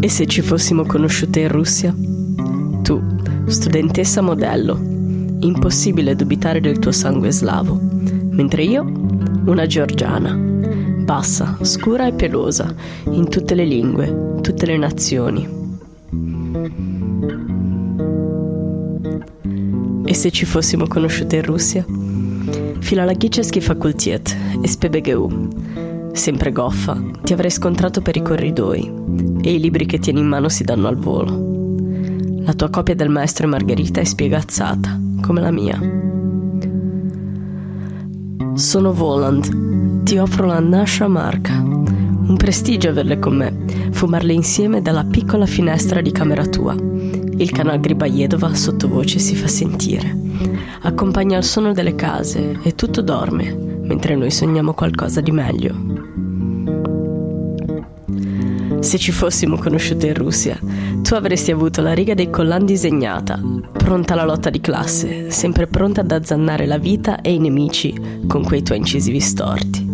E se ci fossimo conosciute in Russia? Tu, studentessa modello, impossibile dubitare del tuo sangue slavo, mentre io, una georgiana, bassa, scura e pelosa, in tutte le lingue, tutte le nazioni. E se ci fossimo conosciute in Russia? Filologiczny fakultiet, SPBGU. Sempre goffa, ti avrei scontrato per i corridoi e i libri che tieni in mano si danno al volo. La tua copia del maestro e Margherita è spiegazzata, come la mia. Sono Voland, ti offro la Nasha Marca. Un prestigio averle con me, fumarle insieme dalla piccola finestra di camera tua. Il canal Gribajedova sottovoce si fa sentire. Accompagna il suono delle case e tutto dorme, mentre noi sogniamo qualcosa di meglio. Se ci fossimo conosciute in Russia, tu avresti avuto la riga dei collan disegnata, pronta alla lotta di classe, sempre pronta ad azzannare la vita e i nemici con quei tuoi incisivi storti.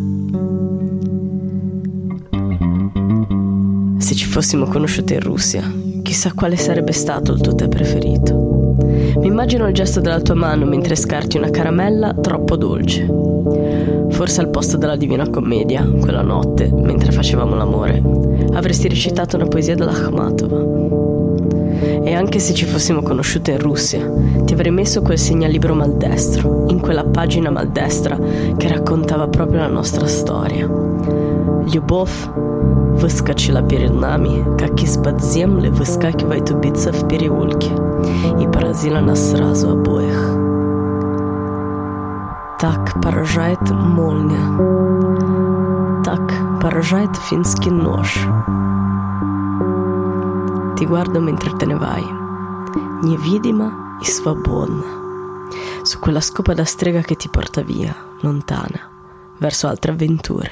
Se ci fossimo conosciute in Russia, chissà quale sarebbe stato il tuo tè preferito. Mi immagino il gesto della tua mano mentre scarti una caramella troppo dolce. Forse al posto della Divina Commedia, quella notte, mentre facevamo l'amore, avresti recitato una poesia dell'Akhmatova. E anche se ci fossimo conosciute in Russia, ti avrei messo quel segnalibro maldestro, in quella pagina maldestra che raccontava proprio la nostra storia. Любовь выскочила перед нами, как из-под земли выскакивает убийца в переулке, и поразила нас сразу обоих. Так поражает молния, так поражает финский нож. Ti guardo mentre te ne vai, nievidima e svabonna, su quella scopa da strega che ti porta via, lontana, verso altre avventure.